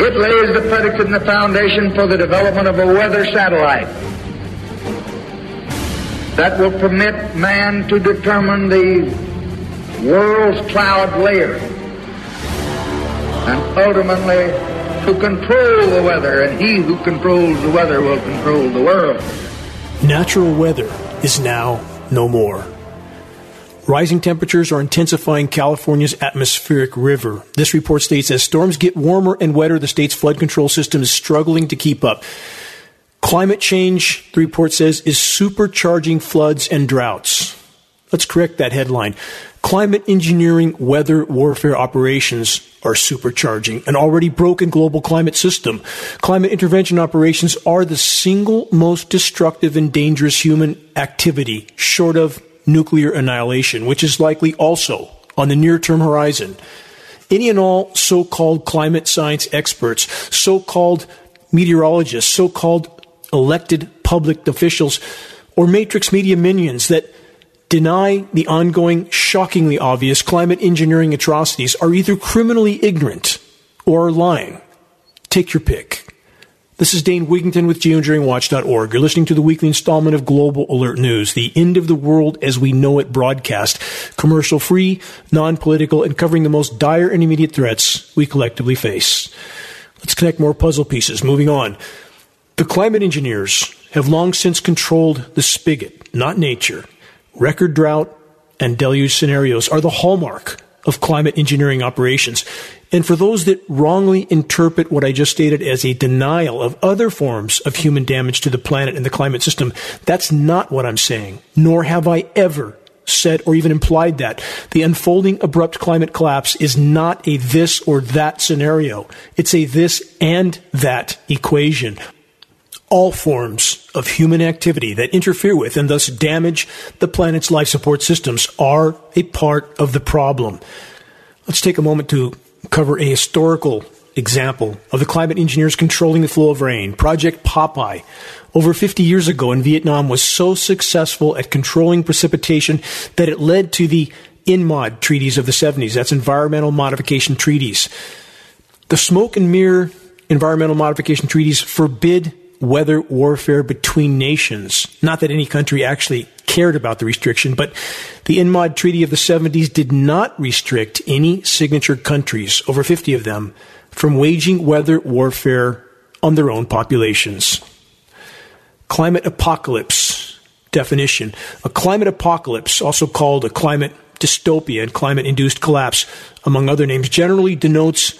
It lays the predicate and the foundation for the development of a weather satellite that will permit man to determine the world's cloud layer and ultimately to control the weather, and he who controls the weather will control the world. Natural weather is now no more. Rising temperatures are intensifying California's atmospheric river. This report states as storms get warmer and wetter, the state's flood control system is struggling to keep up. Climate change, the report says, is supercharging floods and droughts. Let's correct that headline. Climate engineering weather warfare operations are supercharging an already broken global climate system. Climate intervention operations are the single most destructive and dangerous human activity, short of nuclear annihilation, which is likely also on the near term horizon. Any and all so called climate science experts, so called meteorologists, so called elected public officials, or matrix media minions that deny the ongoing, shockingly obvious climate engineering atrocities are either criminally ignorant or lying. Take your pick. This is Dane Wigington with geoengineeringwatch.org. You're listening to the weekly installment of Global Alert News, the end of the world as we know it broadcast, commercial free, non political, and covering the most dire and immediate threats we collectively face. Let's connect more puzzle pieces. Moving on. The climate engineers have long since controlled the spigot, not nature. Record drought and deluge scenarios are the hallmark of climate engineering operations. And for those that wrongly interpret what I just stated as a denial of other forms of human damage to the planet and the climate system, that's not what I'm saying, nor have I ever said or even implied that. The unfolding abrupt climate collapse is not a this or that scenario. It's a this and that equation. All forms of human activity that interfere with and thus damage the planet's life support systems are a part of the problem. Let's take a moment to cover a historical example of the climate engineers controlling the flow of rain. Project Popeye, over 50 years ago in Vietnam, was so successful at controlling precipitation that it led to the ENMOD treaties of the 70s. That's environmental modification treaties. The smoke and mirror environmental modification treaties forbid weather warfare between nations. Not that any country actually cared about the restriction, but the ENMOD Treaty of the 70s did not restrict any signature countries, over 50 of them, from waging weather warfare on their own populations. Climate apocalypse definition. A climate apocalypse, also called a climate dystopia and climate induced collapse, among other names, generally denotes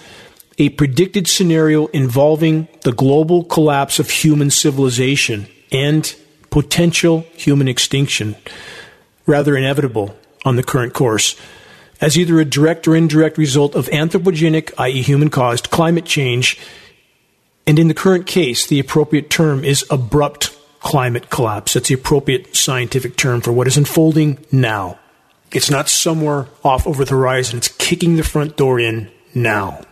a predicted scenario involving the global collapse of human civilization and potential human extinction, rather inevitable on the current course, as either a direct or indirect result of anthropogenic, i.e., human caused, climate change. And in the current case, the appropriate term is abrupt climate collapse. That's the appropriate scientific term for what is unfolding now. It's not somewhere off over the horizon, it's kicking the front door in now.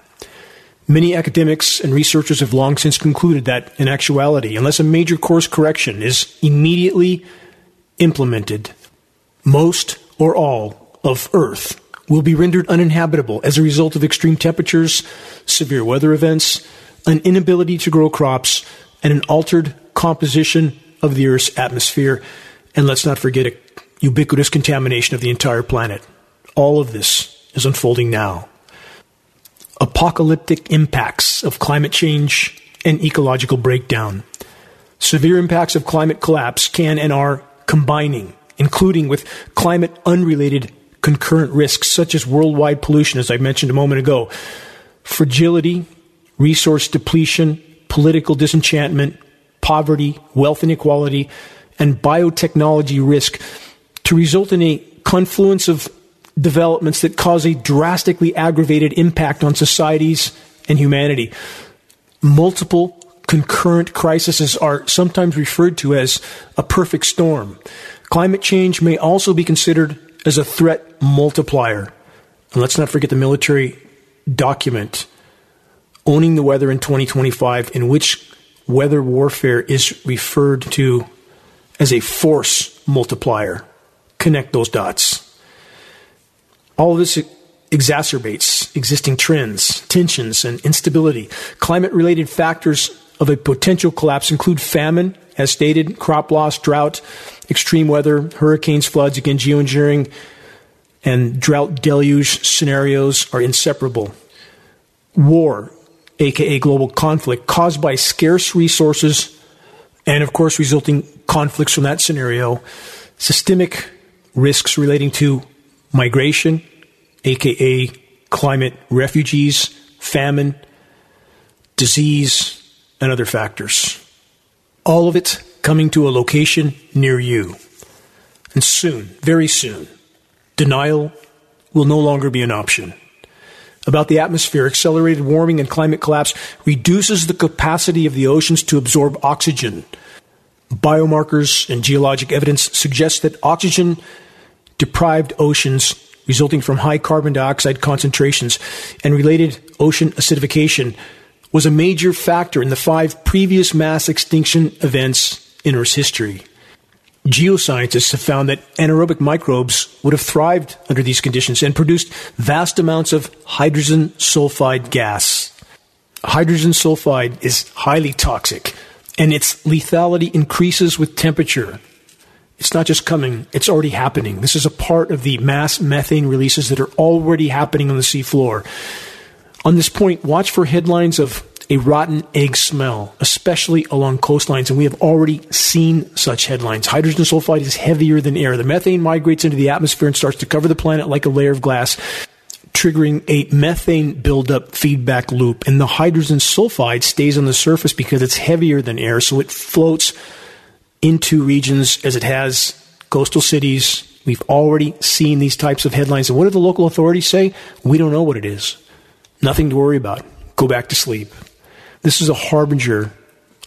Many academics and researchers have long since concluded that, in actuality, unless a major course correction is immediately implemented, most or all of Earth will be rendered uninhabitable as a result of extreme temperatures, severe weather events, an inability to grow crops, and an altered composition of the Earth's atmosphere. And let's not forget a ubiquitous contamination of the entire planet. All of this is unfolding now apocalyptic impacts of climate change and ecological breakdown. Severe impacts of climate collapse can and are combining, including with climate unrelated concurrent risks such as worldwide pollution, as I mentioned a moment ago, fragility, resource depletion, political disenchantment, poverty, wealth inequality, and biotechnology risk to result in a confluence of developments that cause a drastically aggravated impact on societies and humanity. Multiple concurrent crises are sometimes referred to as a perfect storm. Climate change may also be considered as a threat multiplier. And let's not forget the military document, Owning the Weather in 2025, in which weather warfare is referred to as a force multiplier. Connect those dots. All of this exacerbates existing trends, tensions, and instability. Climate related factors of a potential collapse include famine, as stated, crop loss, drought, extreme weather, hurricanes, floods, again, geoengineering, and drought deluge scenarios are inseparable. War, aka global conflict, caused by scarce resources and, of course, resulting conflicts from that scenario. Systemic risks relating to migration, aka climate refugees, famine, disease, and other factors. All of it coming to a location near you. And soon, very soon, denial will no longer be an option. About the atmosphere, accelerated warming and climate collapse reduces the capacity of the oceans to absorb oxygen. Biomarkers and geologic evidence suggest that oxygen deprived oceans resulting from high carbon dioxide concentrations and related ocean acidification was a major factor in the five previous mass extinction events in Earth's history. Geoscientists have found that anaerobic microbes would have thrived under these conditions and produced vast amounts of hydrogen sulfide gas. Hydrogen sulfide is highly toxic, and its lethality increases with temperature. It's not just coming, it's already happening. This is a part of the mass methane releases that are already happening on the seafloor. On this point, watch for headlines of a rotten egg smell, especially along coastlines, and we have already seen such headlines. Hydrogen sulfide is heavier than air. The methane migrates into the atmosphere and starts to cover the planet like a layer of glass, triggering a methane buildup feedback loop. And the hydrogen sulfide stays on the surface because it's heavier than air, so it floats into regions as it has coastal cities. We've already seen these types of headlines. And what do the local authorities say? We don't know what it is. Nothing to worry about. Go back to sleep. This is a harbinger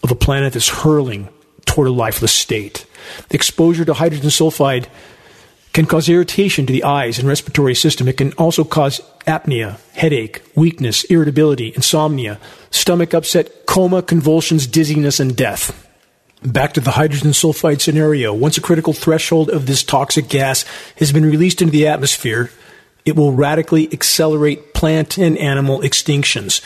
of a planet that's hurling toward a lifeless state. The exposure to hydrogen sulfide can cause irritation to the eyes and respiratory system. It can also cause apnea, headache, weakness, irritability, insomnia, stomach upset, coma, convulsions, dizziness, and death. Back to the hydrogen sulfide scenario. Once a critical threshold of this toxic gas has been released into the atmosphere, it will radically accelerate plant and animal extinctions,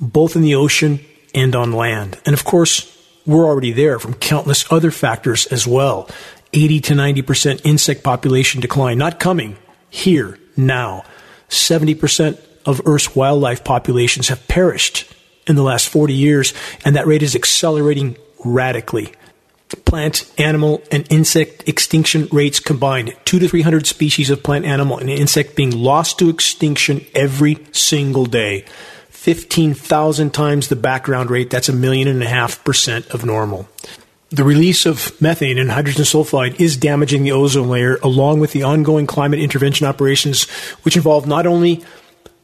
both in the ocean and on land. And of course, we're already there from countless other factors as well. 80 to 90% insect population decline, not coming here, now. 70% of Earth's wildlife populations have perished in the last 40 years, and that rate is accelerating radically. Plant, animal, and insect extinction rates combined, two to 300 species of plant, animal, and insect being lost to extinction every single day. 15,000 times the background rate, that's a million and a half percent of normal. The release of methane and hydrogen sulfide is damaging the ozone layer, along with the ongoing climate intervention operations, which involve not only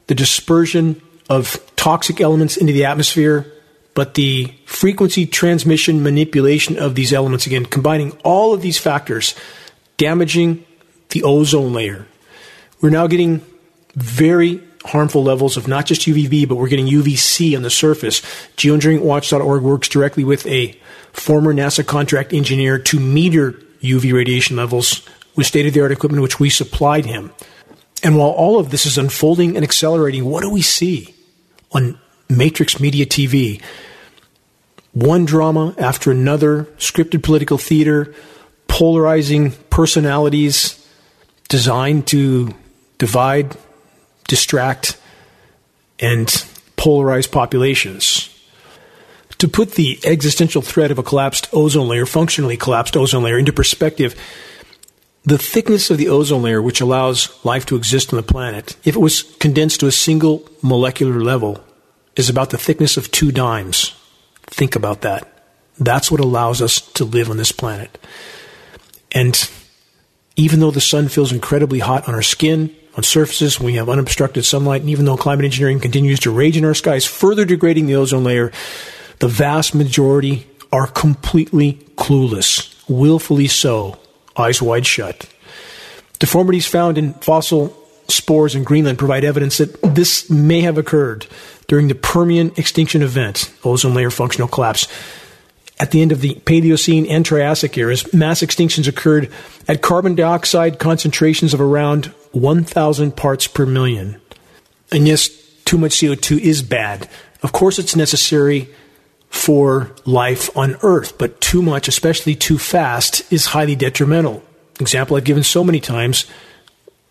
the dispersion of toxic elements into the atmosphere, but the frequency transmission manipulation of these elements, again, combining all of these factors, damaging the ozone layer. We're now getting very harmful levels of not just UVB, but we're getting UVC on the surface. GeoengineeringWatch.org works directly with a former NASA contract engineer to meter UV radiation levels with state of the art equipment which we supplied him. And while all of this is unfolding and accelerating, what do we see on Matrix Media TV? One drama after another, scripted political theater, polarizing personalities designed to divide, distract, and polarize populations. To put the existential threat of a collapsed ozone layer, functionally collapsed ozone layer, into perspective, the thickness of the ozone layer, which allows life to exist on the planet, if it was condensed to a single molecular level, is about the thickness of two dimes. Think about that. That's what allows us to live on this planet. And even though the sun feels incredibly hot on our skin, on surfaces we have unobstructed sunlight. And even though climate engineering continues to rage in our skies, further degrading the ozone layer, the vast majority are completely clueless, willfully so, eyes wide shut. Deformities found in fossil spores in Greenland provide evidence that this may have occurred during the Permian extinction event, ozone layer functional collapse. At the end of the Paleocene and Triassic eras, mass extinctions occurred at carbon dioxide concentrations of around 1,000 parts per million. And yes, too much CO2 is bad. Of course, it's necessary for life on Earth, but too much, especially too fast, is highly detrimental. Example I've given so many times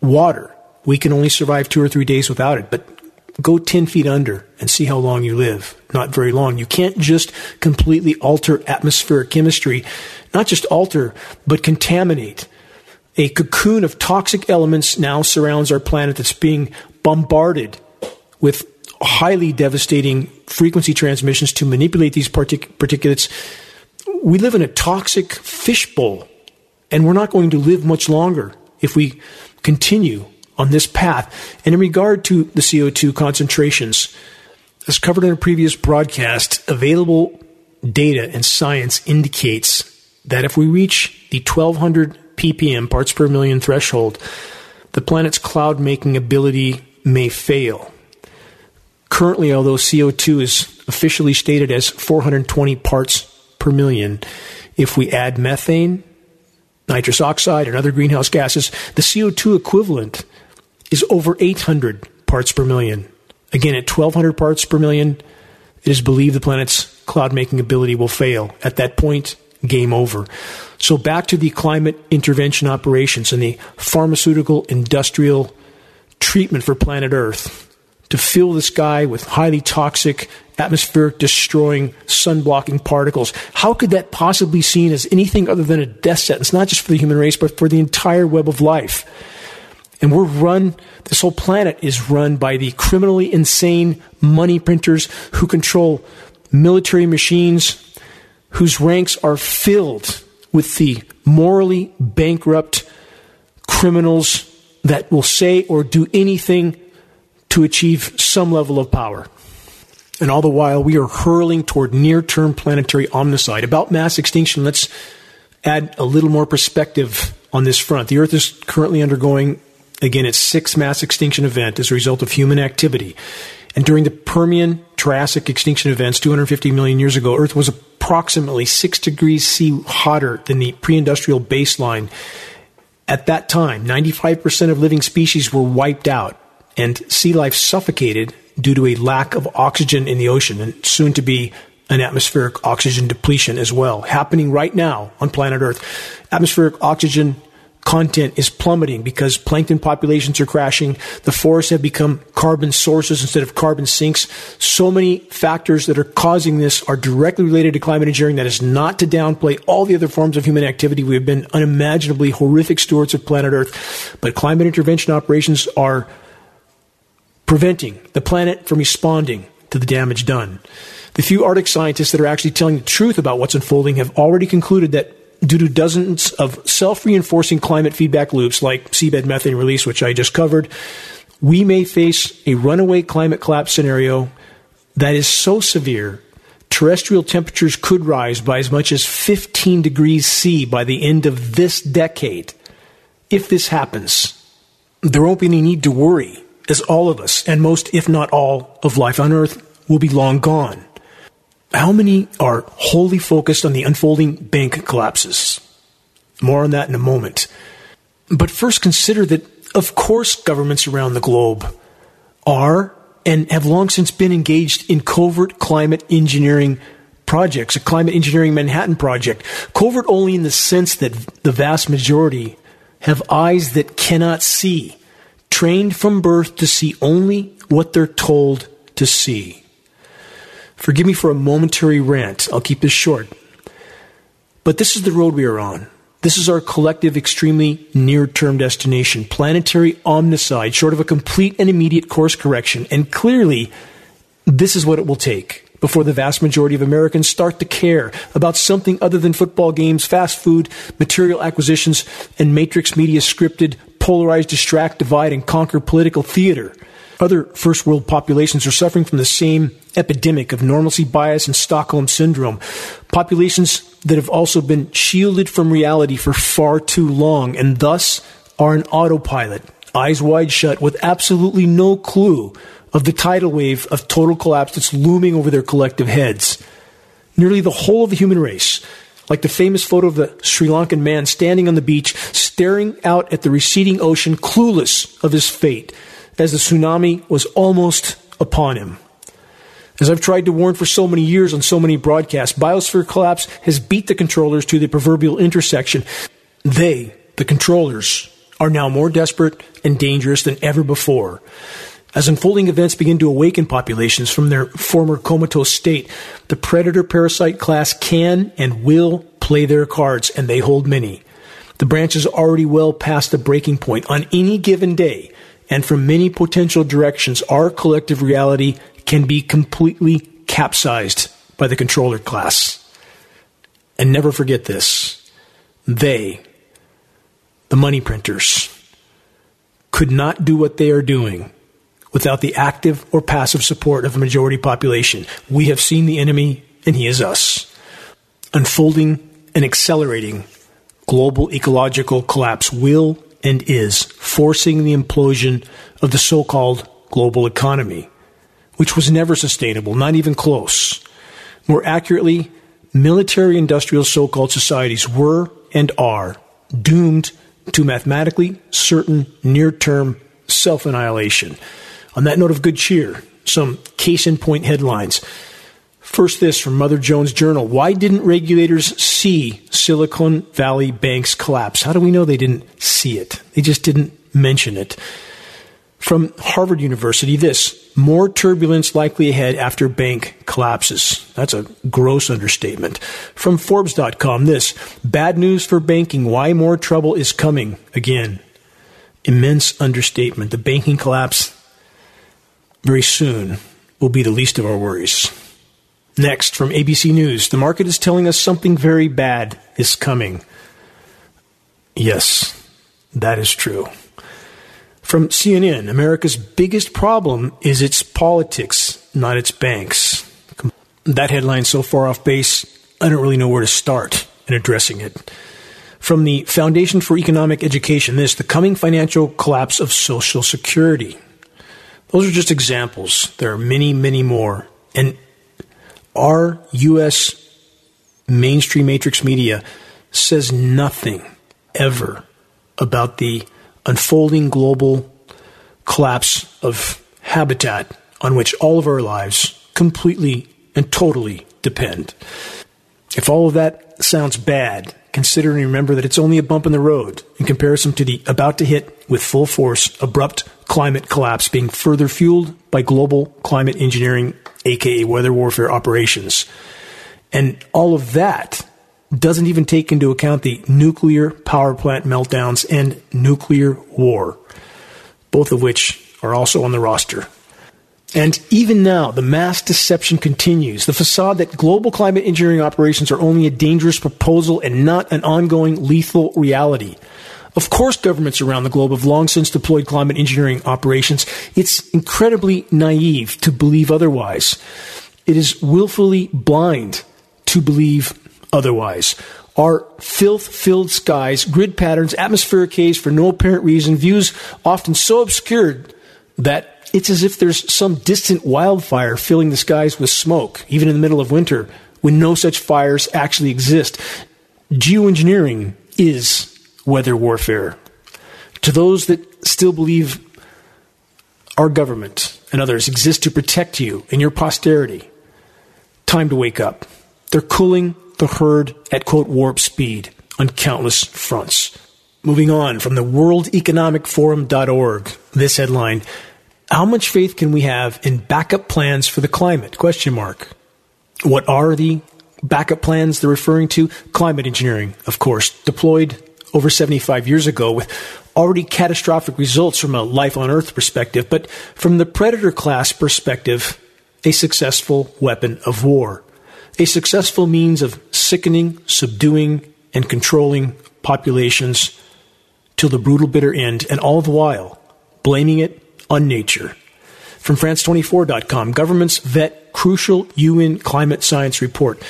water. We can only survive two or three days without it, but go 10 feet under and see how long you live. Not very long. You can't just completely alter atmospheric chemistry, not just alter, but contaminate. A cocoon of toxic elements now surrounds our planet that's being bombarded with highly devastating frequency transmissions to manipulate these partic- particulates. We live in a toxic fishbowl, and we're not going to live much longer if we continue on this path. And in regard to the CO2 concentrations, as covered in a previous broadcast, available data and science indicates that if we reach the 1200 ppm parts per million threshold, the planet's cloud making ability may fail. Currently, although CO2 is officially stated as 420 parts per million, if we add methane, nitrous oxide, and other greenhouse gases, the CO2 equivalent is over 800 parts per million. Again, at 1200 parts per million, it is believed the planet's cloud making ability will fail. At that point, game over. So back to the climate intervention operations and the pharmaceutical industrial treatment for planet Earth to fill the sky with highly toxic, atmospheric destroying, sun blocking particles. How could that possibly be seen as anything other than a death sentence, not just for the human race, but for the entire web of life? And we're run, this whole planet is run by the criminally insane money printers who control military machines, whose ranks are filled with the morally bankrupt criminals that will say or do anything to achieve some level of power. And all the while, we are hurling toward near term planetary omnicide. About mass extinction, let's add a little more perspective on this front. The Earth is currently undergoing, again, its sixth mass extinction event as a result of human activity. And during the Permian Triassic extinction events 250 million years ago, Earth was approximately 6 degrees C hotter than the pre industrial baseline. At that time, 95% of living species were wiped out and sea life suffocated due to a lack of oxygen in the ocean and soon to be an atmospheric oxygen depletion as well, happening right now on planet Earth. Atmospheric oxygen content is plummeting because plankton populations are crashing. The forests have become carbon sources instead of carbon sinks. So many factors that are causing this are directly related to climate engineering. That is not to downplay all the other forms of human activity. We have been unimaginably horrific stewards of planet Earth, but climate intervention operations are preventing the planet from responding to the damage done. The few Arctic scientists that are actually telling the truth about what's unfolding have already concluded that due to dozens of self reinforcing climate feedback loops like seabed methane release, which I just covered, we may face a runaway climate collapse scenario that is so severe terrestrial temperatures could rise by as much as 15 degrees C by the end of this decade. If this happens, there won't be any need to worry as all of us, and most, if not all, of life on Earth will be long gone. How many are wholly focused on the unfolding bank collapses? More on that in a moment. But first, consider that, of course, governments around the globe are and have long since been engaged in covert climate engineering projects, a climate engineering Manhattan project. Covert only in the sense that the vast majority have eyes that cannot see trained from birth to see only what they're told to see. Forgive me for a momentary rant. I'll keep this short. But this is the road we are on. This is our collective, extremely near term destination. Planetary omnicide, short of a complete and immediate course correction. And clearly, this is what it will take before the vast majority of Americans start to care about something other than football games, fast food, material acquisitions, and matrix media scripted polarize, distract, divide, and conquer political theater. Other first world populations are suffering from the same epidemic of normalcy bias and Stockholm syndrome. Populations that have also been shielded from reality for far too long and thus are an autopilot, eyes wide shut, with absolutely no clue of the tidal wave of total collapse that's looming over their collective heads. Nearly the whole of the human race, like the famous photo of the Sri Lankan man standing on the beach, staring out at the receding ocean, clueless of his fate as the tsunami was almost upon him. As I've tried to warn for so many years on so many broadcasts, biosphere collapse has beat the controllers to the proverbial intersection. They, the controllers, are now more desperate and dangerous than ever before. As unfolding events begin to awaken populations from their former comatose state, the predator parasite class can and will play their cards, and they hold many. The branch is already well past the breaking point. On any given day, and from many potential directions, our collective reality can be completely capsized by the controller class. And never forget this they, the money printers, could not do what they are doing without the active or passive support of a majority population. We have seen the enemy, and he is us. Unfolding and accelerating global ecological collapse will and is forcing the implosion of the so called global economy, which was never sustainable, not even close. More accurately, military industrial so called societies were and are doomed to mathematically certain near term self annihilation. On that note of good cheer, some case in point headlines. First, this from Mother Jones Journal. Why didn't regulators see Silicon Valley Bank's collapse? How do we know they didn't see it? They just didn't mention it. From Harvard University, this more turbulence likely ahead after bank collapses. That's a gross understatement. From Forbes.com, this bad news for banking. Why more trouble is coming again? Immense understatement. The banking collapse very soon will be the least of our worries. Next, from ABC News, the market is telling us something very bad is coming. Yes, that is true. From CNN, America's biggest problem is its politics, not its banks. That headline so far off base, I don't really know where to start in addressing it. From the Foundation for Economic Education, this the coming financial collapse of Social Security. Those are just examples. There are many, many more. And our U.S. mainstream matrix media says nothing ever about the unfolding global collapse of habitat on which all of our lives completely and totally depend. If all of that sounds bad, consider and remember that it's only a bump in the road in comparison to the about to hit with full force abrupt climate collapse being further fueled by global climate engineering aka weather warfare operations. And all of that doesn't even take into account the nuclear power plant meltdowns and nuclear war, both of which are also on the roster. And even now, the mass deception continues. The facade that global climate engineering operations are only a dangerous proposal and not an ongoing lethal reality. Of course, governments around the globe have long since deployed climate engineering operations. It's incredibly naive to believe otherwise. It is willfully blind to believe otherwise. Our filth filled skies, grid patterns, atmospheric haze for no apparent reason, views often so obscured that it's as if there's some distant wildfire filling the skies with smoke, even in the middle of winter, when no such fires actually exist. Geoengineering is weather warfare. To those that still believe our government and others exist to protect you and your posterity, time to wake up. They're cooling the herd at quote warp speed on countless fronts. Moving on from the worldeconomicforum.org, this headline, how much faith can we have in backup plans for the climate? Question mark. What are the backup plans they're referring to? Climate engineering, of course, deployed over 75 years ago with already catastrophic results from a life on Earth perspective, but from the predator class perspective, a successful weapon of war, a successful means of sickening, subduing, and controlling populations till the brutal bitter end, and all the while blaming it on nature. From France24.com, governments vet crucial UN climate science report.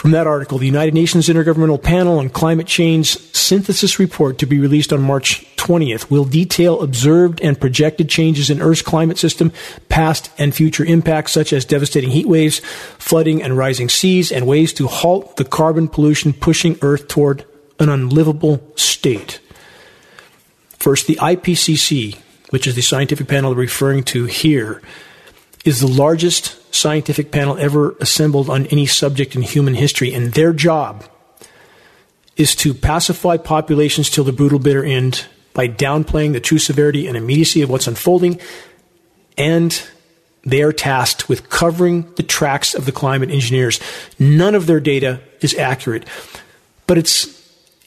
From that article, the United Nations Intergovernmental Panel on Climate Change synthesis report to be released on March 20th will detail observed and projected changes in Earth's climate system, past and future impacts such as devastating heat waves, flooding and rising seas, and ways to halt the carbon pollution pushing Earth toward an unlivable state. First, the IPCC, which is the scientific panel referring to here, is the largest scientific panel ever assembled on any subject in human history, and their job is to pacify populations till the brutal bitter end by downplaying the true severity and immediacy of what's unfolding, and they are tasked with covering the tracks of the climate engineers. None of their data is accurate, but it's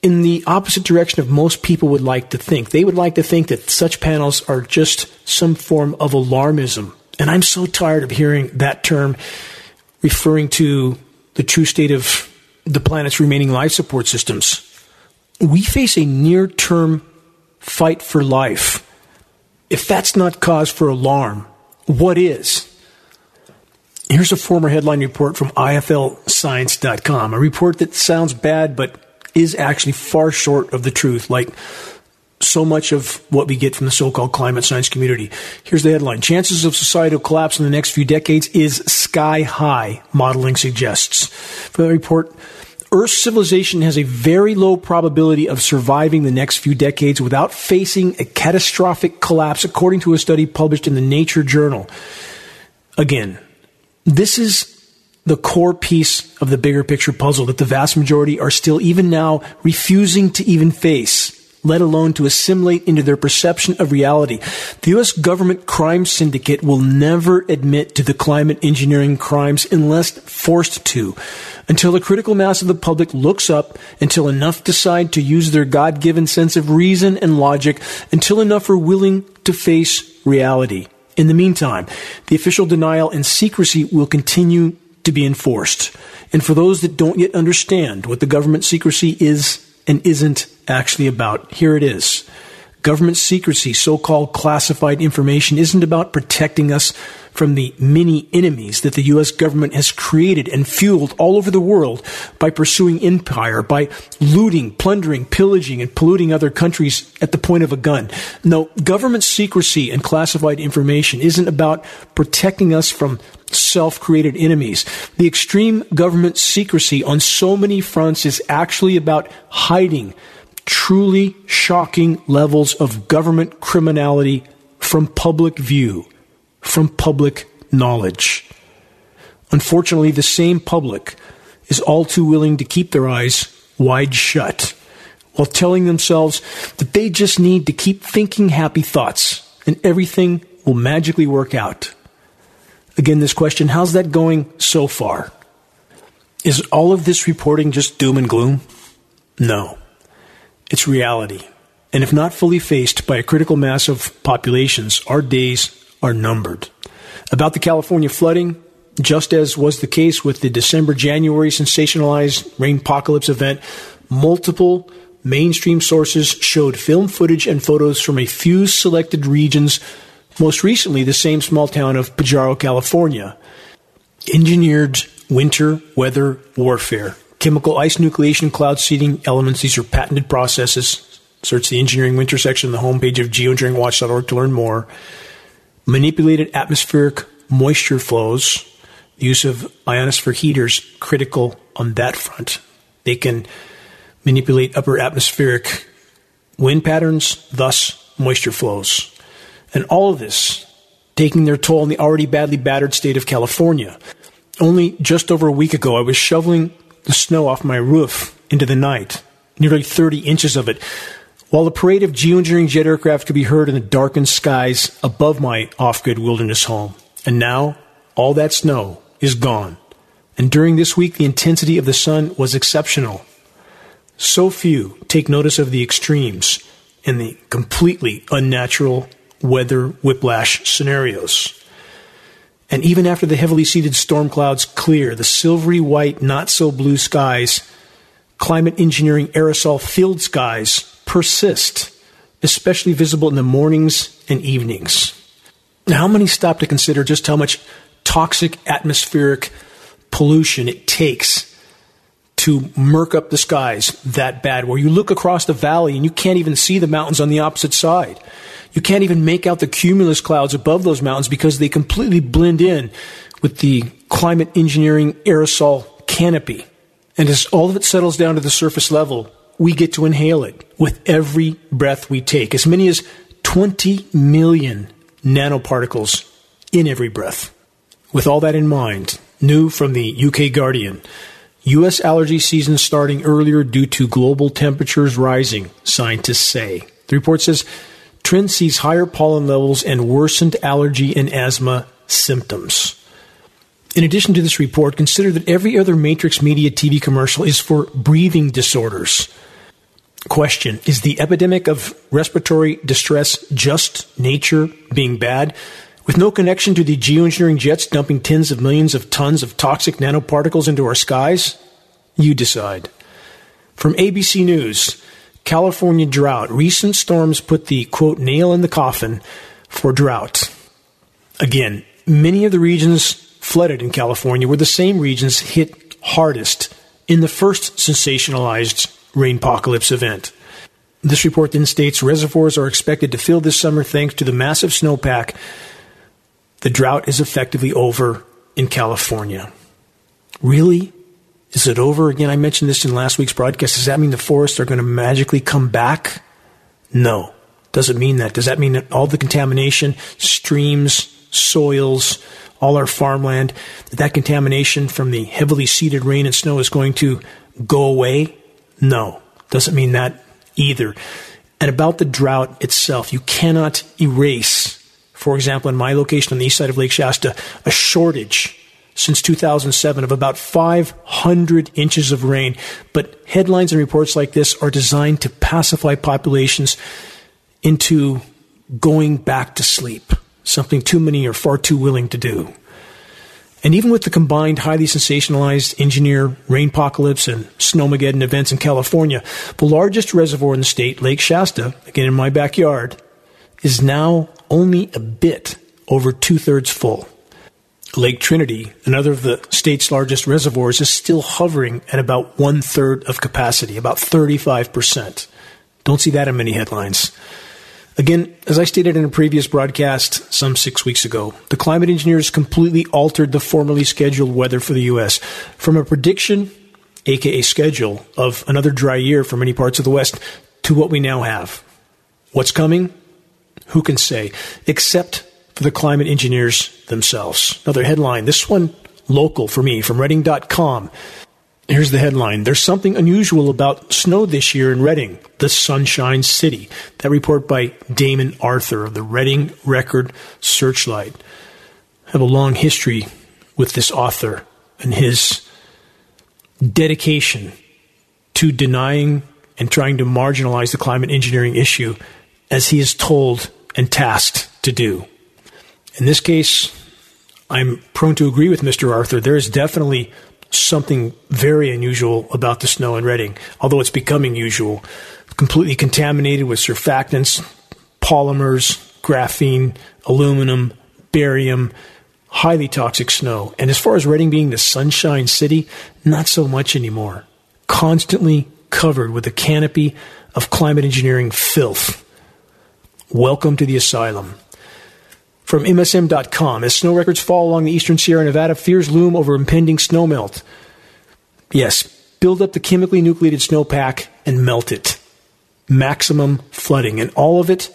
in the opposite direction of most people would like to think. They would like to think that such panels are just some form of alarmism and I'm so tired of hearing that term referring to the true state of the planet's remaining life support systems. We face a near term fight for life. If that's not cause for alarm, what is? Here's a former headline report from IFLScience.com, a report that sounds bad but is actually far short of the truth, like so much of what we get from the so-called climate science community. Here's the headline. Chances of societal collapse in the next few decades is sky high, modeling suggests. For the report, Earth's civilization has a very low probability of surviving the next few decades without facing a catastrophic collapse, according to a study published in the Nature Journal. Again, this is the core piece of the bigger picture puzzle that the vast majority are still, even now, refusing to even face let alone to assimilate into their perception of reality. The U.S. government crime syndicate will never admit to the climate engineering crimes unless forced to. Until a critical mass of the public looks up, until enough decide to use their God given sense of reason and logic, until enough are willing to face reality. In the meantime, the official denial and secrecy will continue to be enforced. And for those that don't yet understand what the government secrecy is and isn't actually about. Here it is. Government secrecy, so called classified information, isn't about protecting us from the many enemies that the U.S. government has created and fueled all over the world by pursuing empire, by looting, plundering, pillaging, and polluting other countries at the point of a gun. No, government secrecy and classified information isn't about protecting us from self created enemies. The extreme government secrecy on so many fronts is actually about hiding truly shocking levels of government criminality from public view, from public knowledge. Unfortunately, the same public is all too willing to keep their eyes wide shut while telling themselves that they just need to keep thinking happy thoughts and everything will magically work out. Again, this question how's that going so far? Is all of this reporting just doom and gloom? No. It's reality. And if not fully faced by a critical mass of populations, our days are numbered. About the California flooding, just as was the case with the December January sensationalized rain apocalypse event, multiple mainstream sources showed film footage and photos from a few selected regions, most recently the same small town of Pajaro, California. Engineered winter weather warfare chemical ice nucleation cloud seeding elements. These are patented processes. Search the engineering winter section on the homepage of geoengineeringwatch.org to learn more. Manipulated atmospheric moisture flows. The use of ionosphere heaters critical on that front. They can manipulate upper atmospheric wind patterns, thus moisture flows. And all of this taking their toll on the already badly battered state of California. Only just over a week ago, I was shoveling the snow off my roof into the night, nearly 30 inches of it, while the parade of geoengineering jet aircraft could be heard in the darkened skies above my off grid wilderness home. And now, all that snow is gone. And during this week, the intensity of the sun was exceptional. So few take notice of the extremes and the completely unnatural weather whiplash scenarios. And even after the heavily seeded storm clouds clear, the silvery white, not so blue skies, climate engineering aerosol filled skies persist, especially visible in the mornings and evenings. Now, how many stop to consider just how much toxic atmospheric pollution it takes to murk up the skies that bad, where you look across the valley and you can't even see the mountains on the opposite side. You can't even make out the cumulus clouds above those mountains because they completely blend in with the climate engineering aerosol canopy. And as all of it settles down to the surface level, we get to inhale it with every breath we take. As many as 20 million nanoparticles in every breath. With all that in mind, new from the UK Guardian, U.S. allergy season starting earlier due to global temperatures rising, scientists say. The report says trend sees higher pollen levels and worsened allergy and asthma symptoms. In addition to this report, consider that every other Matrix Media TV commercial is for breathing disorders. Question Is the epidemic of respiratory distress just nature being bad? With no connection to the geoengineering jets dumping tens of millions of tons of toxic nanoparticles into our skies? You decide. From ABC News California drought. Recent storms put the quote nail in the coffin for drought. Again, many of the regions flooded in California were the same regions hit hardest in the first sensationalized rainpocalypse event. This report then states reservoirs are expected to fill this summer thanks to the massive snowpack. The drought is effectively over in California. Really? Is it over again? I mentioned this in last week's broadcast. Does that mean the forests are going to magically come back? No. Doesn't mean that. Does that mean that all the contamination, streams, soils, all our farmland, that that contamination from the heavily seeded rain and snow is going to go away? No. Doesn't mean that either. And about the drought itself, you cannot erase, for example, in my location on the east side of Lake Shasta, a shortage since 2007 of about 500 inches of rain. But headlines and reports like this are designed to pacify populations into going back to sleep something too many are far too willing to do. And even with the combined highly sensationalized engineer rainpocalypse and snowmageddon events in California, the largest reservoir in the state, Lake Shasta, again in my backyard, is now only a bit over two thirds full. Lake Trinity, another of the state's largest reservoirs, is still hovering at about one third of capacity, about 35%. Don't see that in many headlines. Again, as I stated in a previous broadcast some six weeks ago, the climate engineers completely altered the formerly scheduled weather for the U.S. from a prediction, aka schedule, of another dry year for many parts of the West to what we now have. What's coming? Who can say? Except for the climate engineers themselves. Another headline, this one local for me from Redding.com. Here's the headline. There's something unusual about snow this year in Redding, the Sunshine City. That report by Damon Arthur of the Redding Record Searchlight. I have a long history with this author and his dedication to denying and trying to marginalize the climate engineering issue as he is told and tasked to do. In this case, I'm prone to agree with Mr. Arthur. There is definitely something very unusual about the snow in Redding, although it's becoming usual. Completely contaminated with surfactants, polymers, graphene, aluminum, barium, highly toxic snow. And as far as Redding being the sunshine city, not so much anymore. Constantly covered with a canopy of climate engineering filth. Welcome to the asylum. From MSN.com, as snow records fall along the eastern Sierra Nevada, fears loom over impending snowmelt. Yes, build up the chemically nucleated snowpack and melt it. Maximum flooding, and all of it,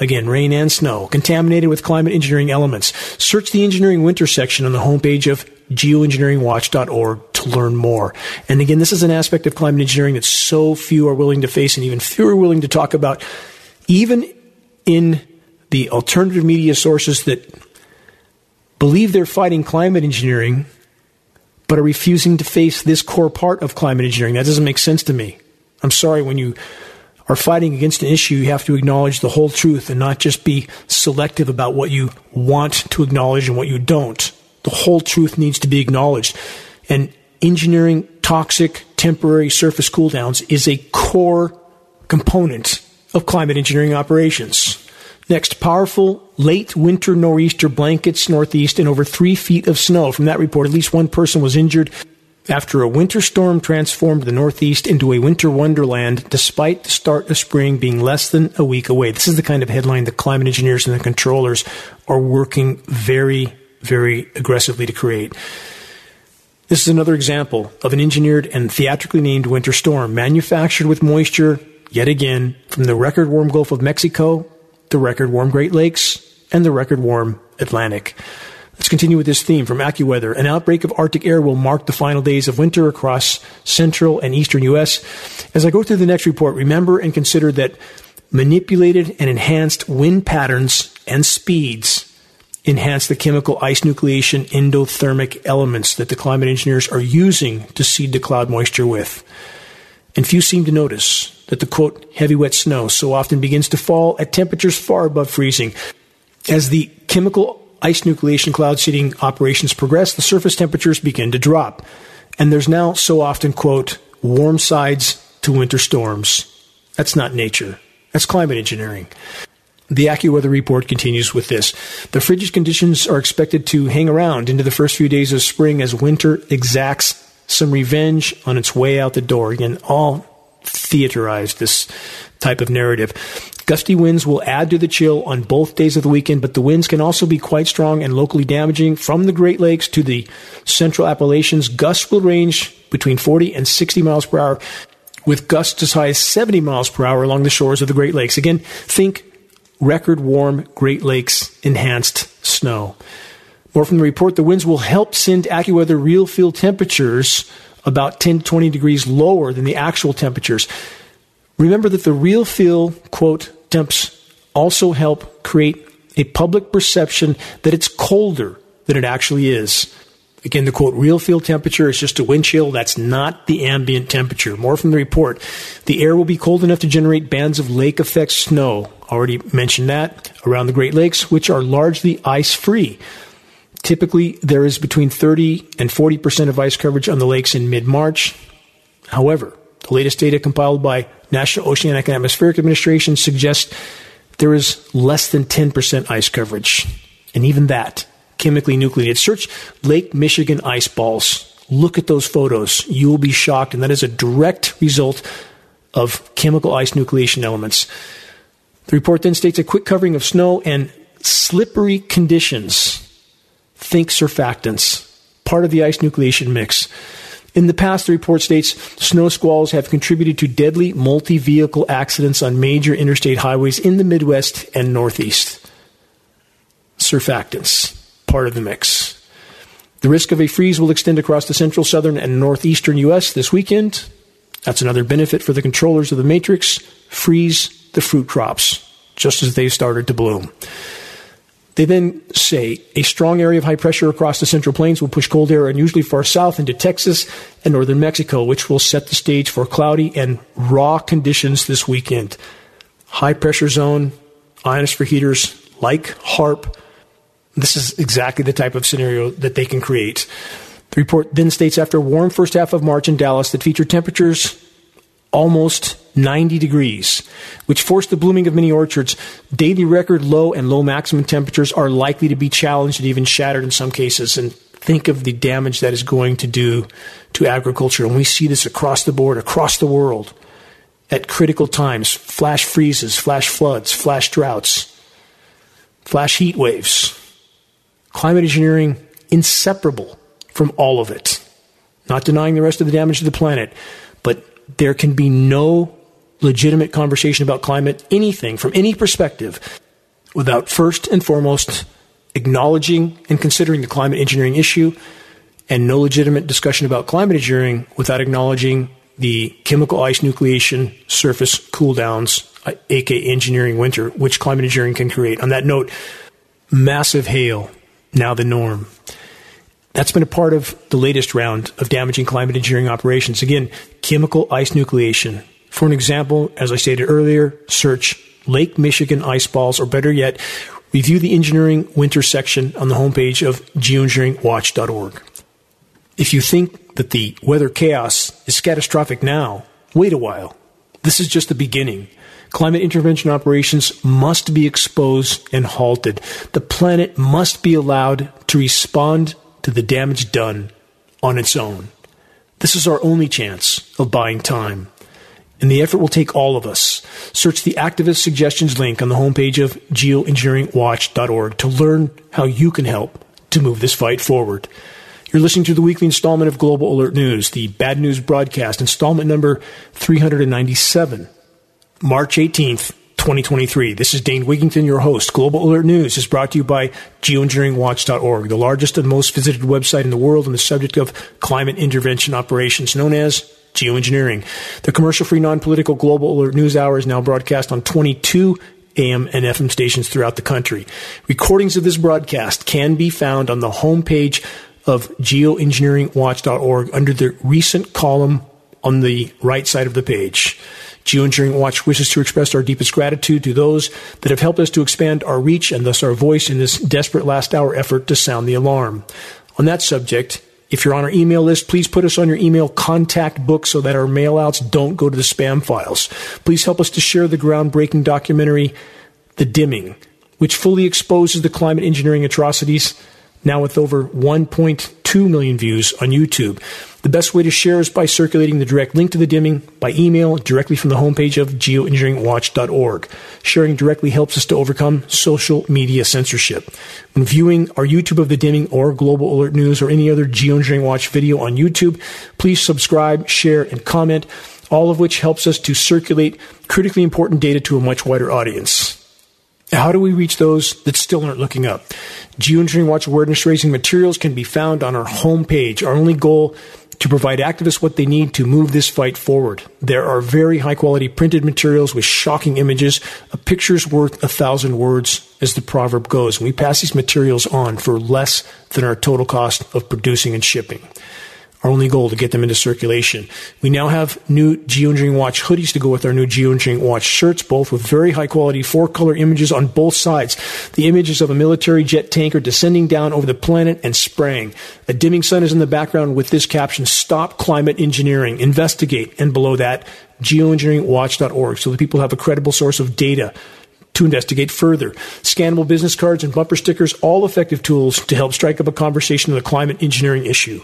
again, rain and snow, contaminated with climate engineering elements. Search the engineering winter section on the homepage of geoengineeringwatch.org to learn more. And again, this is an aspect of climate engineering that so few are willing to face and even fewer willing to talk about, even in the alternative media sources that believe they're fighting climate engineering but are refusing to face this core part of climate engineering. That doesn't make sense to me. I'm sorry, when you are fighting against an issue, you have to acknowledge the whole truth and not just be selective about what you want to acknowledge and what you don't. The whole truth needs to be acknowledged. And engineering toxic temporary surface cooldowns is a core component of climate engineering operations. Next, powerful late winter nor'easter blankets northeast and over three feet of snow. From that report, at least one person was injured after a winter storm transformed the Northeast into a winter wonderland, despite the start of spring being less than a week away. This is the kind of headline the climate engineers and the controllers are working very, very aggressively to create. This is another example of an engineered and theatrically named winter storm, manufactured with moisture, yet again, from the record warm Gulf of Mexico, the record warm Great Lakes, and the record warm Atlantic. Let's continue with this theme from AccuWeather. An outbreak of Arctic air will mark the final days of winter across central and eastern U.S. As I go through the next report, remember and consider that manipulated and enhanced wind patterns and speeds enhance the chemical ice nucleation endothermic elements that the climate engineers are using to seed the cloud moisture with. And few seem to notice that the quote, heavy wet snow so often begins to fall at temperatures far above freezing. As the chemical ice nucleation cloud seeding operations progress, the surface temperatures begin to drop. And there's now so often, quote, warm sides to winter storms. That's not nature. That's climate engineering. The AccuWeather report continues with this. The frigid conditions are expected to hang around into the first few days of spring as winter exacts some revenge on its way out the door. Again, all theaterized, this type of narrative. Gusty winds will add to the chill on both days of the weekend, but the winds can also be quite strong and locally damaging. From the Great Lakes to the central Appalachians, gusts will range between 40 and 60 miles per hour, with gusts as high as 70 miles per hour along the shores of the Great Lakes. Again, think record warm Great Lakes enhanced snow. More from the report, the winds will help send AccuWeather RealFeel temperatures about 10 to 20 degrees lower than the actual temperatures. Remember that the real feel, quote, temps also help create a public perception that it's colder than it actually is. Again, the quote, RealFeel temperature is just a wind chill. That's not the ambient temperature. More from the report. The air will be cold enough to generate bands of lake effect snow. Already mentioned that around the Great Lakes, which are largely ice free. Typically, there is between 30 and 40% of ice coverage on the lakes in mid March. However, the latest data compiled by National Oceanic and Atmospheric Administration suggests there is less than 10% ice coverage. And even that, chemically nucleated. Search Lake Michigan ice balls. Look at those photos. You will be shocked. And that is a direct result of chemical ice nucleation elements. The report then states a quick covering of snow and slippery conditions. Think surfactants, part of the ice nucleation mix. In the past, the report states snow squalls have contributed to deadly multi vehicle accidents on major interstate highways in the Midwest and Northeast. Surfactants, part of the mix. The risk of a freeze will extend across the central, southern, and northeastern U.S. this weekend. That's another benefit for the controllers of the matrix. Freeze the fruit crops just as they've started to bloom. They then say a strong area of high pressure across the central plains will push cold air unusually far south into Texas and northern Mexico, which will set the stage for cloudy and raw conditions this weekend. High pressure zone, ionosphere heaters like HAARP. This is exactly the type of scenario that they can create. The report then states after a warm first half of March in Dallas that featured temperatures almost 90 degrees, which forced the blooming of many orchards. Daily record low and low maximum temperatures are likely to be challenged and even shattered in some cases. And think of the damage that is going to do to agriculture. And we see this across the board, across the world, at critical times flash freezes, flash floods, flash droughts, flash heat waves. Climate engineering, inseparable from all of it. Not denying the rest of the damage to the planet, but there can be no legitimate conversation about climate, anything from any perspective, without first and foremost acknowledging and considering the climate engineering issue, and no legitimate discussion about climate engineering without acknowledging the chemical ice nucleation surface cool downs, aka engineering winter, which climate engineering can create. On that note, massive hail, now the norm. That's been a part of the latest round of damaging climate engineering operations. Again, chemical ice nucleation. For an example, as I stated earlier, search Lake Michigan ice balls, or better yet, review the engineering winter section on the homepage of geoengineeringwatch.org. If you think that the weather chaos is catastrophic now, wait a while. This is just the beginning. Climate intervention operations must be exposed and halted. The planet must be allowed to respond to the damage done on its own. This is our only chance of buying time. And the effort will take all of us. Search the activist suggestions link on the homepage of geoengineeringwatch.org to learn how you can help to move this fight forward. You're listening to the weekly installment of Global Alert News, the Bad News Broadcast, installment number 397, March 18th, 2023. This is Dane Wigington, your host. Global Alert News is brought to you by geoengineeringwatch.org, the largest and most visited website in the world on the subject of climate intervention operations, known as geoengineering. The commercial free, non political Global Alert News Hour is now broadcast on 22 AM and FM stations throughout the country. Recordings of this broadcast can be found on the homepage of geoengineeringwatch.org under the recent column on the right side of the page. Geoengineering Watch wishes to express our deepest gratitude to those that have helped us to expand our reach and thus our voice in this desperate last hour effort to sound the alarm. On that subject, if you're on our email list, please put us on your email contact book so that our mailouts don't go to the spam files. Please help us to share the groundbreaking documentary, The Dimming, which fully exposes the climate engineering atrocities now with over 1.2 million views on YouTube. The best way to share is by circulating the direct link to the dimming by email directly from the homepage of geoengineeringwatch.org. Sharing directly helps us to overcome social media censorship. When viewing our YouTube of the dimming or Global Alert News or any other Geoengineering Watch video on YouTube, please subscribe, share, and comment, all of which helps us to circulate critically important data to a much wider audience. How do we reach those that still aren't looking up? Geoengineering Watch awareness raising materials can be found on our homepage. Our only goal to provide activists what they need to move this fight forward. There are very high quality printed materials with shocking images. A picture's worth a thousand words, as the proverb goes. And we pass these materials on for less than our total cost of producing and shipping our only goal to get them into circulation. We now have new Geoengineering Watch hoodies to go with our new Geoengineering Watch shirts, both with very high quality four color images on both sides. The images of a military jet tanker descending down over the planet and spraying. A dimming sun is in the background with this caption, Stop Climate Engineering, Investigate, and below that, geoengineeringwatch.org, so that people have a credible source of data to investigate further. Scannable business cards and bumper stickers, all effective tools to help strike up a conversation on the climate engineering issue.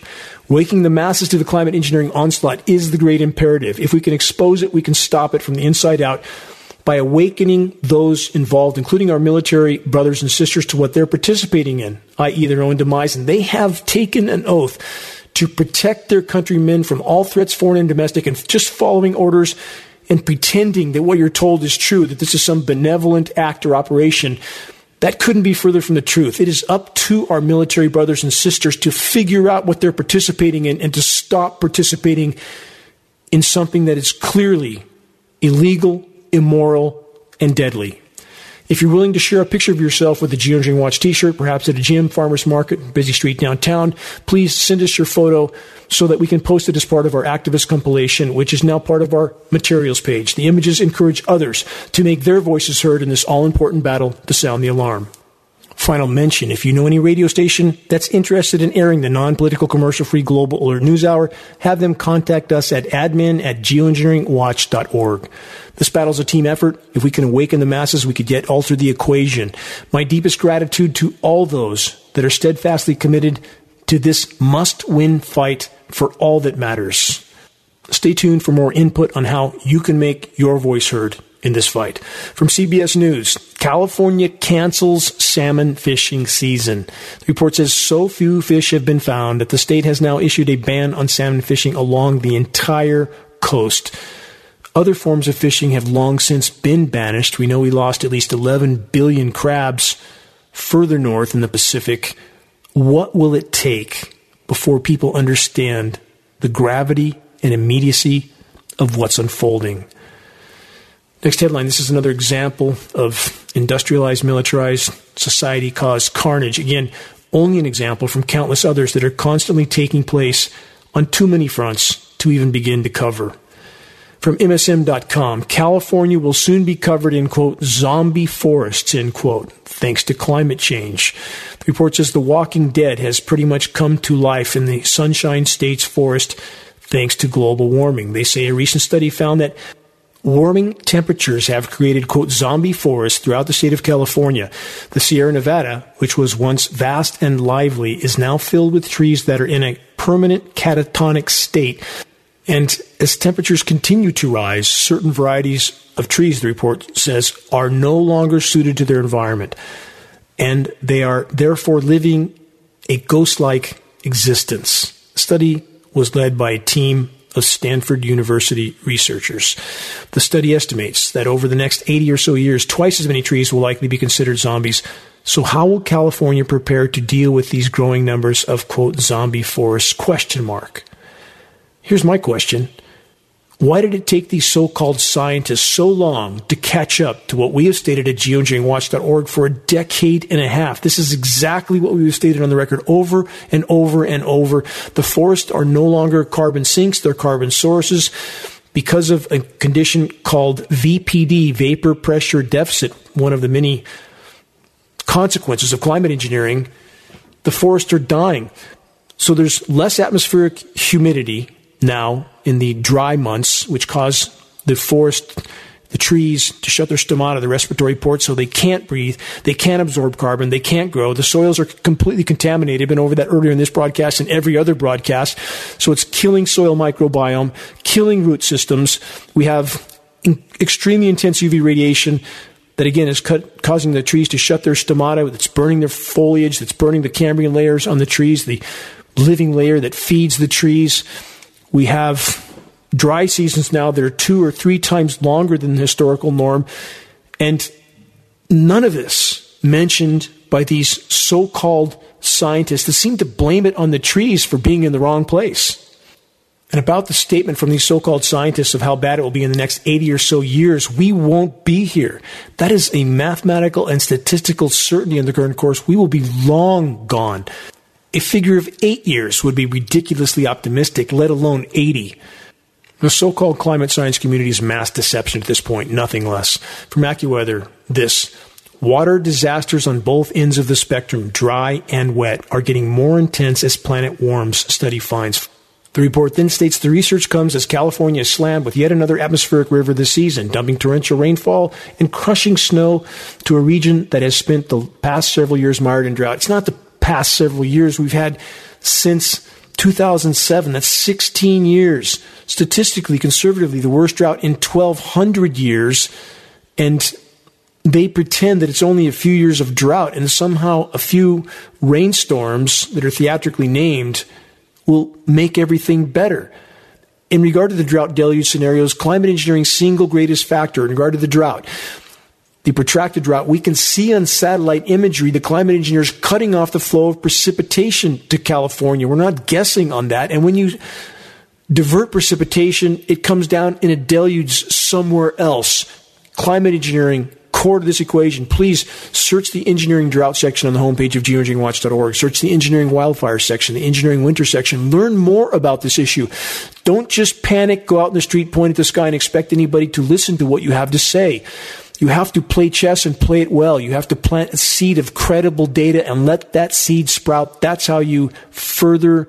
Waking the masses to the climate engineering onslaught is the great imperative. If we can expose it, we can stop it from the inside out by awakening those involved, including our military brothers and sisters, to what they're participating in, i.e., their own demise. And they have taken an oath to protect their countrymen from all threats, foreign and domestic, and just following orders and pretending that what you're told is true, that this is some benevolent act or operation, that couldn't be further from the truth. It is up to our military brothers and sisters to figure out what they're participating in and to stop participating in something that is clearly illegal, immoral, and deadly. If you're willing to share a picture of yourself with a Geoengineering Watch t-shirt, perhaps at a gym, farmer's market, busy street downtown, please send us your photo so that we can post it as part of our activist compilation, which is now part of our materials page. The images encourage others to make their voices heard in this all-important battle to sound the alarm. Final mention if you know any radio station that's interested in airing the non political commercial free Global Alert News Hour, have them contact us at admin at geoengineeringwatch.org. This battle is a team effort. If we can awaken the masses, we could yet alter the equation. My deepest gratitude to all those that are steadfastly committed to this must win fight for all that matters. Stay tuned for more input on how you can make your voice heard in this fight. From CBS News, California cancels salmon fishing season. The report says so few fish have been found that the state has now issued a ban on salmon fishing along the entire coast. Other forms of fishing have long since been banished. We know we lost at least 11 billion crabs further north in the Pacific. What will it take before people understand the gravity and immediacy of what's unfolding? Next headline this is another example of industrialized, militarized society caused carnage. Again, only an example from countless others that are constantly taking place on too many fronts to even begin to cover. From MSN.com, California will soon be covered in, quote, zombie forests, end quote, thanks to climate change. The report says The Walking Dead has pretty much come to life in the Sunshine State's forest thanks to global warming. They say a recent study found that warming temperatures have created, quote, zombie forests throughout the state of California. The Sierra Nevada, which was once vast and lively, is now filled with trees that are in a permanent catatonic state. And as temperatures continue to rise, certain varieties of trees, the report says, are no longer suited to their environment. And they are therefore living a ghost like existence. The study was led by a team of Stanford University researchers. The study estimates that over the next 80 or so years, twice as many trees will likely be considered zombies. So how will California prepare to deal with these growing numbers of quote zombie forests question mark? Here's my question. Why did it take these so called scientists so long to catch up to what we have stated at geoengineeringwatch.org for a decade and a half? This is exactly what we have stated on the record over and over and over. The forests are no longer carbon sinks, they're carbon sources because of a condition called VPD, vapor pressure deficit, one of the many consequences of climate engineering. The forests are dying. So there's less atmospheric humidity now in the dry months, which cause the forest, the trees to shut their stomata, the respiratory ports, so they can't breathe, they can't absorb carbon, they can't grow. The soils are completely contaminated. I've been over that earlier in this broadcast and every other broadcast. So it's killing soil microbiome, killing root systems. We have extremely intense UV radiation that again is cut, causing the trees to shut their stomata. That's burning their foliage. That's burning the cambium layers on the trees, the living layer that feeds the trees. We have dry seasons now that are two or three times longer than the historical norm. And none of this mentioned by these so called scientists that seem to blame it on the trees for being in the wrong place. And about the statement from these so called scientists of how bad it will be in the next 80 or so years, we won't be here. That is a mathematical and statistical certainty in the current course. We will be long gone. A figure of eight years would be ridiculously optimistic, let alone 80. The so called climate science community's mass deception at this point, nothing less. From AccuWeather, this water disasters on both ends of the spectrum, dry and wet, are getting more intense as planet warms, study finds. The report then states the research comes as California is slammed with yet another atmospheric river this season, dumping torrential rainfall and crushing snow to a region that has spent the past several years mired in drought. It's not the past several years. We've had since 2007, that's 16 years. Statistically, conservatively, the worst drought in 1,200 years. And they pretend that it's only a few years of drought and somehow a few rainstorms that are theatrically named will make everything better. In regard to the drought deluge scenarios, climate engineering's single greatest factor in regard to the drought the protracted drought, we can see on satellite imagery the climate engineers cutting off the flow of precipitation to California. We're not guessing on that. And when you divert precipitation, it comes down in a deluge somewhere else. Climate engineering, core to this equation. Please search the engineering drought section on the homepage of geoengineeringwatch.org. Search the engineering wildfire section, the engineering winter section. Learn more about this issue. Don't just panic, go out in the street, point at the sky, and expect anybody to listen to what you have to say. You have to play chess and play it well. You have to plant a seed of credible data and let that seed sprout. That's how you further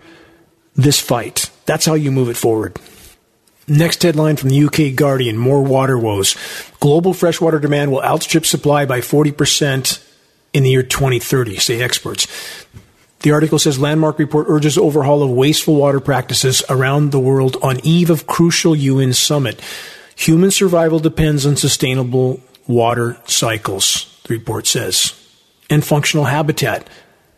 this fight. That's how you move it forward. Next headline from the UK Guardian more water woes. Global freshwater demand will outstrip supply by 40% in the year 2030, say experts. The article says Landmark Report urges overhaul of wasteful water practices around the world on eve of crucial UN summit. Human survival depends on sustainable water cycles, the report says, and functional habitat,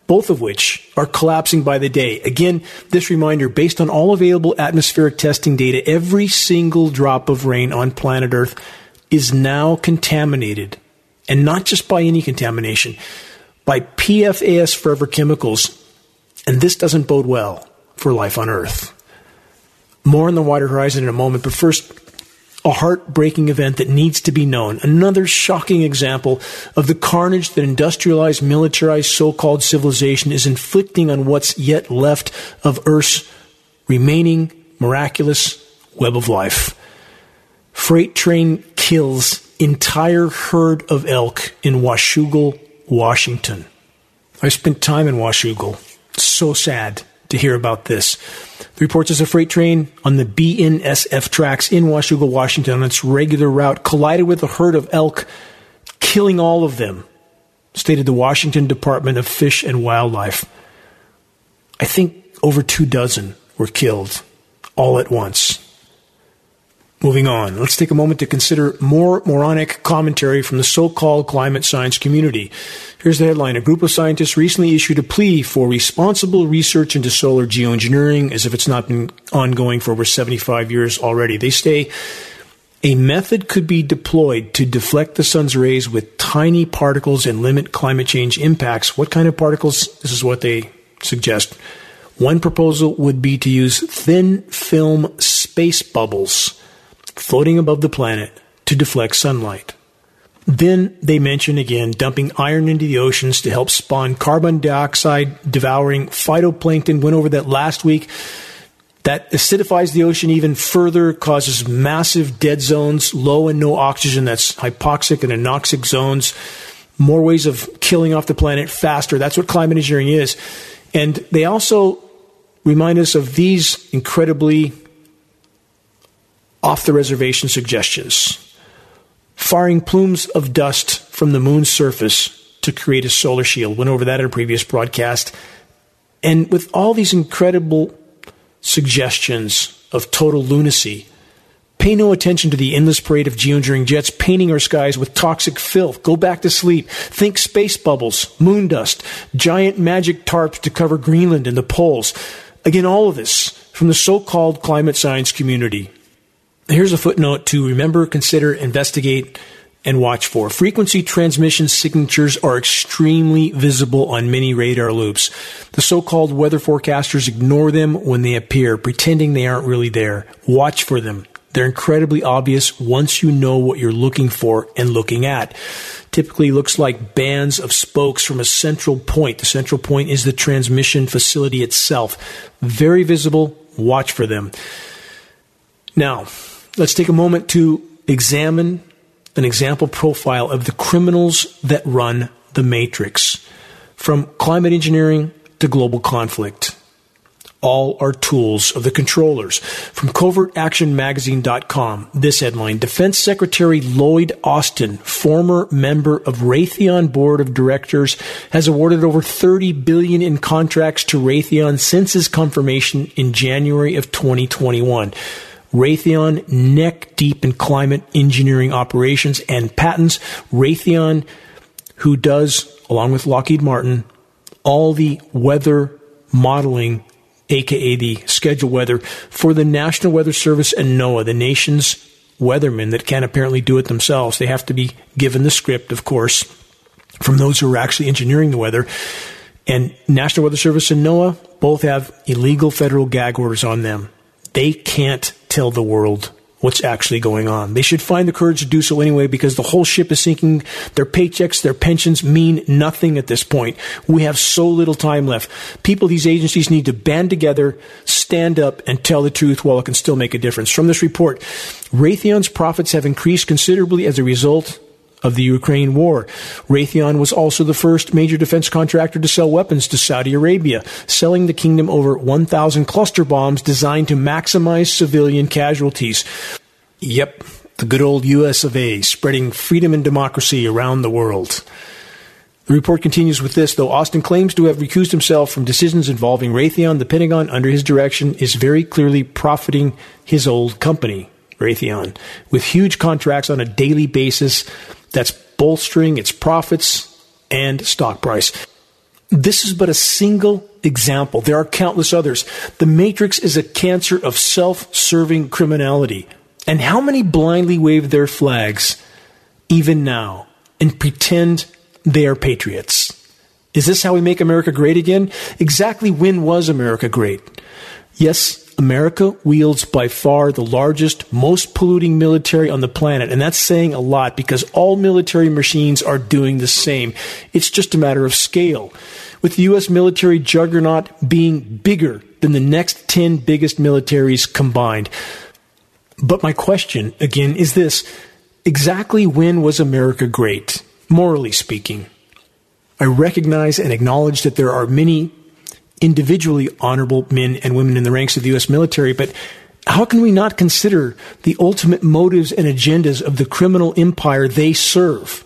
both of which are collapsing by the day. Again, this reminder based on all available atmospheric testing data, every single drop of rain on planet Earth is now contaminated, and not just by any contamination, by PFAS forever chemicals. And this doesn't bode well for life on Earth. More on the wider horizon in a moment, but first, a heartbreaking event that needs to be known. Another shocking example of the carnage that industrialized, militarized so called civilization is inflicting on what's yet left of Earth's remaining miraculous web of life. Freight train kills entire herd of elk in Washougal, Washington. I spent time in Washougal. So sad to hear about this. The report says a freight train on the BNSF tracks in Washougal, Washington, on its regular route, collided with a herd of elk, killing all of them, stated the Washington Department of Fish and Wildlife. I think over two dozen were killed all at once. Moving on, let's take a moment to consider more moronic commentary from the so called climate science community. Here's the headline A group of scientists recently issued a plea for responsible research into solar geoengineering as if it's not been ongoing for over 75 years already. They say a method could be deployed to deflect the sun's rays with tiny particles and limit climate change impacts. What kind of particles? This is what they suggest. One proposal would be to use thin film space bubbles floating above the planet to deflect sunlight. Then they mention again dumping iron into the oceans to help spawn carbon dioxide devouring phytoplankton. Went over that last week. That acidifies the ocean even further, causes massive dead zones, low and no oxygen. That's hypoxic and anoxic zones. More ways of killing off the planet faster. That's what climate engineering is. And they also remind us of these incredibly off the reservation suggestions firing plumes of dust from the moon's surface to create a solar shield. Went over that in a previous broadcast. And with all these incredible suggestions of total lunacy, pay no attention to the endless parade of geoengineering jets painting our skies with toxic filth. Go back to sleep. Think space bubbles, moon dust, giant magic tarps to cover Greenland and the poles. Again, all of this from the so called climate science community. Here's a footnote to remember, consider, investigate, and watch for. Frequency transmission signatures are extremely visible on many radar loops. The so called weather forecasters ignore them when they appear, pretending they aren't really there. Watch for them. They're incredibly obvious once you know what you're looking for and looking at. Typically looks like bands of spokes from a central point. The central point is the transmission facility itself. Very visible. Watch for them. Now, let's take a moment to examine an example profile of the criminals that run the matrix from climate engineering to global conflict. All are tools of the controllers. From covertactionmagazine.com, this headline Defense Secretary Lloyd Austin, former member of Raytheon Board of Directors, has awarded over 30 billion in contracts to Raytheon since his confirmation in January of 2021. Raytheon neck deep in climate engineering operations and patents. Raytheon, who does, along with Lockheed Martin, all the weather modeling, aka the schedule weather, for the National Weather Service and NOAA, the nation's weathermen that can't apparently do it themselves. They have to be given the script, of course, from those who are actually engineering the weather. And National Weather Service and NOAA both have illegal federal gag orders on them. They can't tell the world what's actually going on. They should find the courage to do so anyway because the whole ship is sinking. Their paychecks, their pensions mean nothing at this point. We have so little time left. People, these agencies need to band together, stand up, and tell the truth while it can still make a difference. From this report, Raytheon's profits have increased considerably as a result of the Ukraine war. Raytheon was also the first major defense contractor to sell weapons to Saudi Arabia, selling the kingdom over 1,000 cluster bombs designed to maximize civilian casualties. Yep, the good old US of A, spreading freedom and democracy around the world. The report continues with this, though Austin claims to have recused himself from decisions involving Raytheon, the Pentagon, under his direction, is very clearly profiting his old company, Raytheon, with huge contracts on a daily basis that's bolstering its profits and stock price. This is but a single example. There are countless others. The Matrix is a cancer of self serving criminality. And how many blindly wave their flags, even now, and pretend they are patriots? Is this how we make America great again? Exactly when was America great? Yes, America wields by far the largest, most polluting military on the planet. And that's saying a lot because all military machines are doing the same. It's just a matter of scale. With the U.S. military juggernaut being bigger than the next 10 biggest militaries combined. But my question, again, is this exactly when was America great, morally speaking? I recognize and acknowledge that there are many individually honorable men and women in the ranks of the U.S. military, but how can we not consider the ultimate motives and agendas of the criminal empire they serve?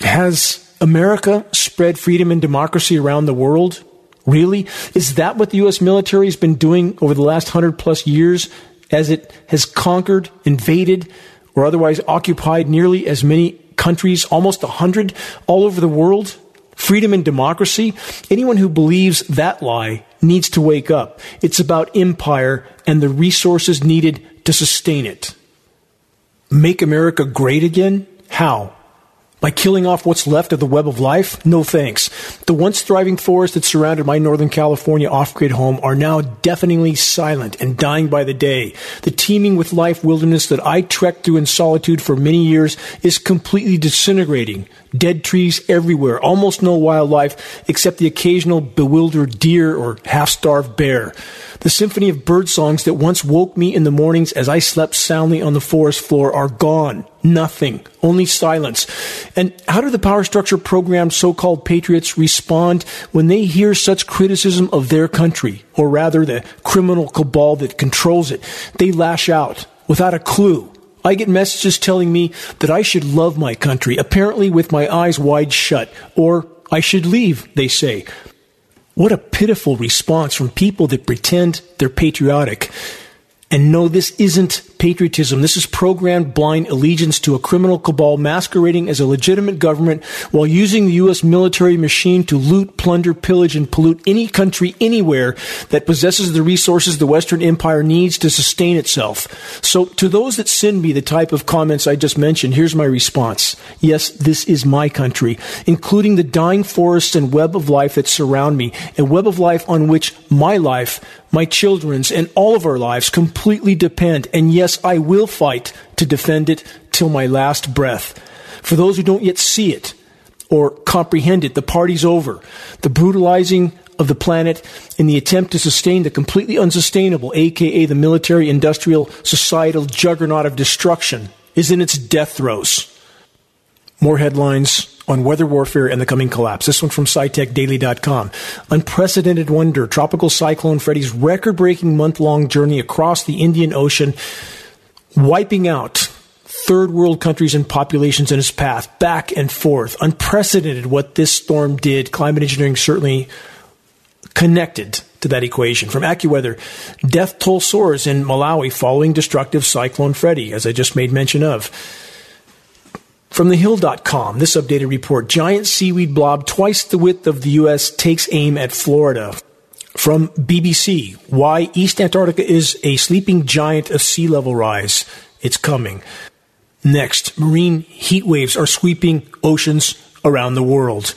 Has America spread freedom and democracy around the world? Really? Is that what the U.S. military has been doing over the last hundred plus years as it has conquered, invaded, or otherwise occupied nearly as many countries, almost a hundred all over the world? Freedom and democracy? Anyone who believes that lie needs to wake up. It's about empire and the resources needed to sustain it. Make America great again? How? By killing off what's left of the web of life? No thanks. The once thriving forests that surrounded my Northern California off grid home are now deafeningly silent and dying by the day. The teeming with life wilderness that I trekked through in solitude for many years is completely disintegrating. Dead trees everywhere, almost no wildlife except the occasional bewildered deer or half starved bear. The symphony of bird songs that once woke me in the mornings as I slept soundly on the forest floor are gone. Nothing. Only silence. And how do the power structure program so called patriots respond when they hear such criticism of their country, or rather the criminal cabal that controls it? They lash out without a clue. I get messages telling me that I should love my country, apparently with my eyes wide shut, or I should leave, they say. What a pitiful response from people that pretend they're patriotic. And no, this isn't patriotism. This is programmed blind allegiance to a criminal cabal masquerading as a legitimate government while using the U.S. military machine to loot, plunder, pillage, and pollute any country anywhere that possesses the resources the Western Empire needs to sustain itself. So, to those that send me the type of comments I just mentioned, here's my response. Yes, this is my country, including the dying forests and web of life that surround me, a web of life on which my life, my children's, and all of our lives completely depend. And yes, I will fight to defend it till my last breath. For those who don't yet see it or comprehend it, the party's over. The brutalizing of the planet in the attempt to sustain the completely unsustainable, aka the military industrial societal juggernaut of destruction, is in its death throes. More headlines on weather warfare and the coming collapse. This one from SciTechDaily.com. Unprecedented wonder. Tropical Cyclone Freddy's record breaking month long journey across the Indian Ocean wiping out third world countries and populations in its path, back and forth. Unprecedented what this storm did. Climate engineering certainly connected to that equation. From AccuWeather, death toll soars in Malawi following destructive Cyclone Freddy, as I just made mention of. From thehill.com, this updated report giant seaweed blob twice the width of the U.S. takes aim at Florida. From BBC, why East Antarctica is a sleeping giant of sea level rise. It's coming. Next, marine heat waves are sweeping oceans around the world.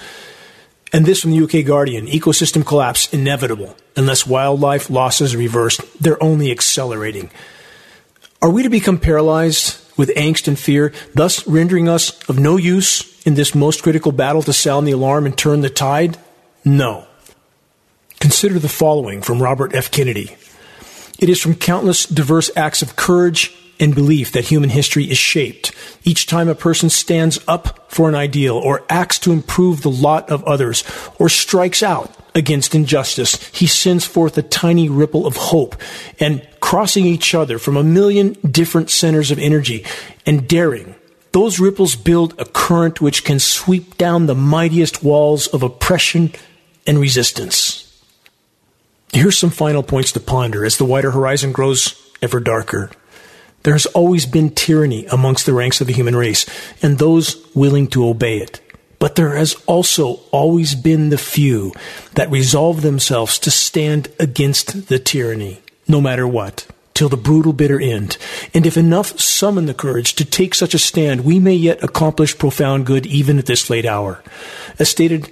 And this from the UK Guardian ecosystem collapse inevitable. Unless wildlife losses reversed, they're only accelerating. Are we to become paralyzed with angst and fear, thus rendering us of no use in this most critical battle to sound the alarm and turn the tide? No. Consider the following from Robert F. Kennedy. It is from countless diverse acts of courage and belief that human history is shaped. Each time a person stands up for an ideal or acts to improve the lot of others or strikes out against injustice, he sends forth a tiny ripple of hope and crossing each other from a million different centers of energy and daring. Those ripples build a current which can sweep down the mightiest walls of oppression and resistance. Here's some final points to ponder as the wider horizon grows ever darker. There has always been tyranny amongst the ranks of the human race and those willing to obey it. But there has also always been the few that resolve themselves to stand against the tyranny, no matter what, till the brutal bitter end. And if enough summon the courage to take such a stand, we may yet accomplish profound good even at this late hour. As stated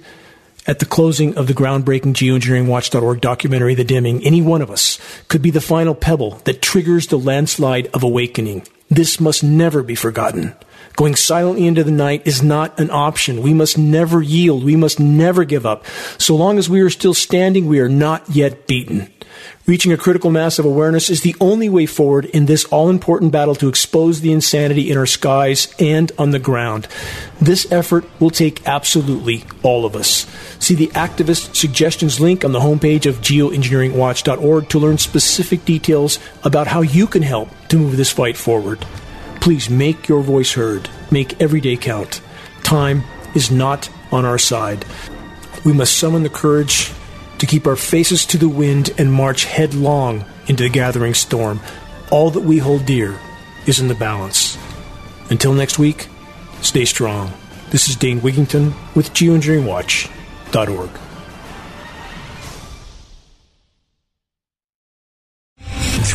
at the closing of the groundbreaking geoengineeringwatch.org documentary, The Dimming, any one of us could be the final pebble that triggers the landslide of awakening. This must never be forgotten. Going silently into the night is not an option. We must never yield. We must never give up. So long as we are still standing, we are not yet beaten. Reaching a critical mass of awareness is the only way forward in this all important battle to expose the insanity in our skies and on the ground. This effort will take absolutely all of us. See the activist suggestions link on the homepage of geoengineeringwatch.org to learn specific details about how you can help to move this fight forward. Please make your voice heard. Make every day count. Time is not on our side. We must summon the courage to keep our faces to the wind and march headlong into the gathering storm. All that we hold dear is in the balance. Until next week, stay strong. This is Dane Wigington with geoengineeringwatch.org.